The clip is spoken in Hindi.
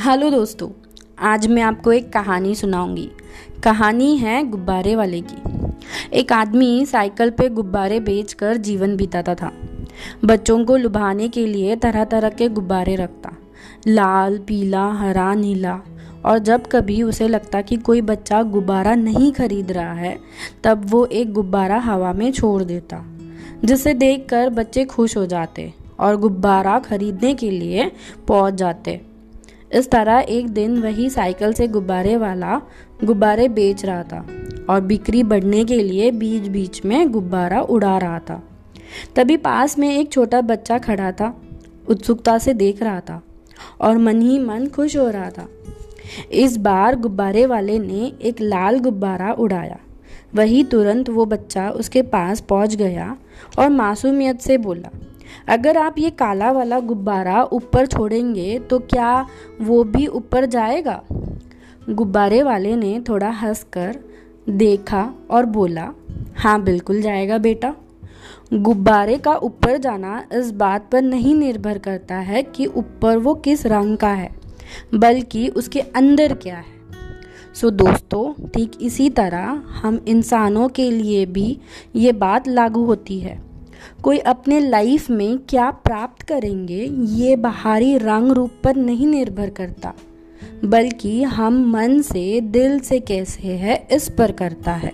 हेलो दोस्तों, आज मैं आपको एक कहानी सुनाऊँगी। कहानी है गुब्बारे वाले की। एक आदमी साइकिल पे गुब्बारे बेचकर जीवन बिताता था। बच्चों को लुभाने के लिए तरह तरह के गुब्बारे रखता। लाल, पीला, हरा, नीला। और जब कभी उसे लगता कि कोई बच्चा गुब्बारा नहीं खरीद रहा है, तब वो एक गुब्बारा हवा में छोड़ देता, जिसे देखकर बच्चे खुश हो जाते और गुब्बारा खरीदने के लिए पहुँच जाते। इस तरह एक दिन वही साइकिल से गुब्बारे वाला गुब्बारे बेच रहा था और बिक्री बढ़ने के लिए बीच बीच में गुब्बारा उड़ा रहा था। तभी पास में एक छोटा बच्चा खड़ा था, उत्सुकता से देख रहा था और मन ही मन खुश हो रहा था। इस बार गुब्बारे वाले ने एक लाल गुब्बारा उड़ाया। वही तुरंत वो बच्चा उसके पास पहुँच गया और मासूमियत से बोला अगर आप ये काला वाला गुब्बारा ऊपर छोड़ेंगे तो क्या वो भी ऊपर जाएगा? गुब्बारे वाले ने थोड़ा हंसकर देखा और बोला हाँ बिल्कुल जाएगा बेटा। गुब्बारे का ऊपर जाना इस बात पर नहीं निर्भर करता है कि ऊपर वो किस रंग का है, बल्कि उसके अंदर क्या है। सो दोस्तों, ठीक इसी तरह हम इंसानों के लिए भी ये बात लागू होती है। कोई अपने लाइफ में क्या प्राप्त करेंगे, ये बाहरी रंग रूप पर नहीं निर्भर करता, बल्कि हम मन से, दिल से कैसे है, इस पर करता है।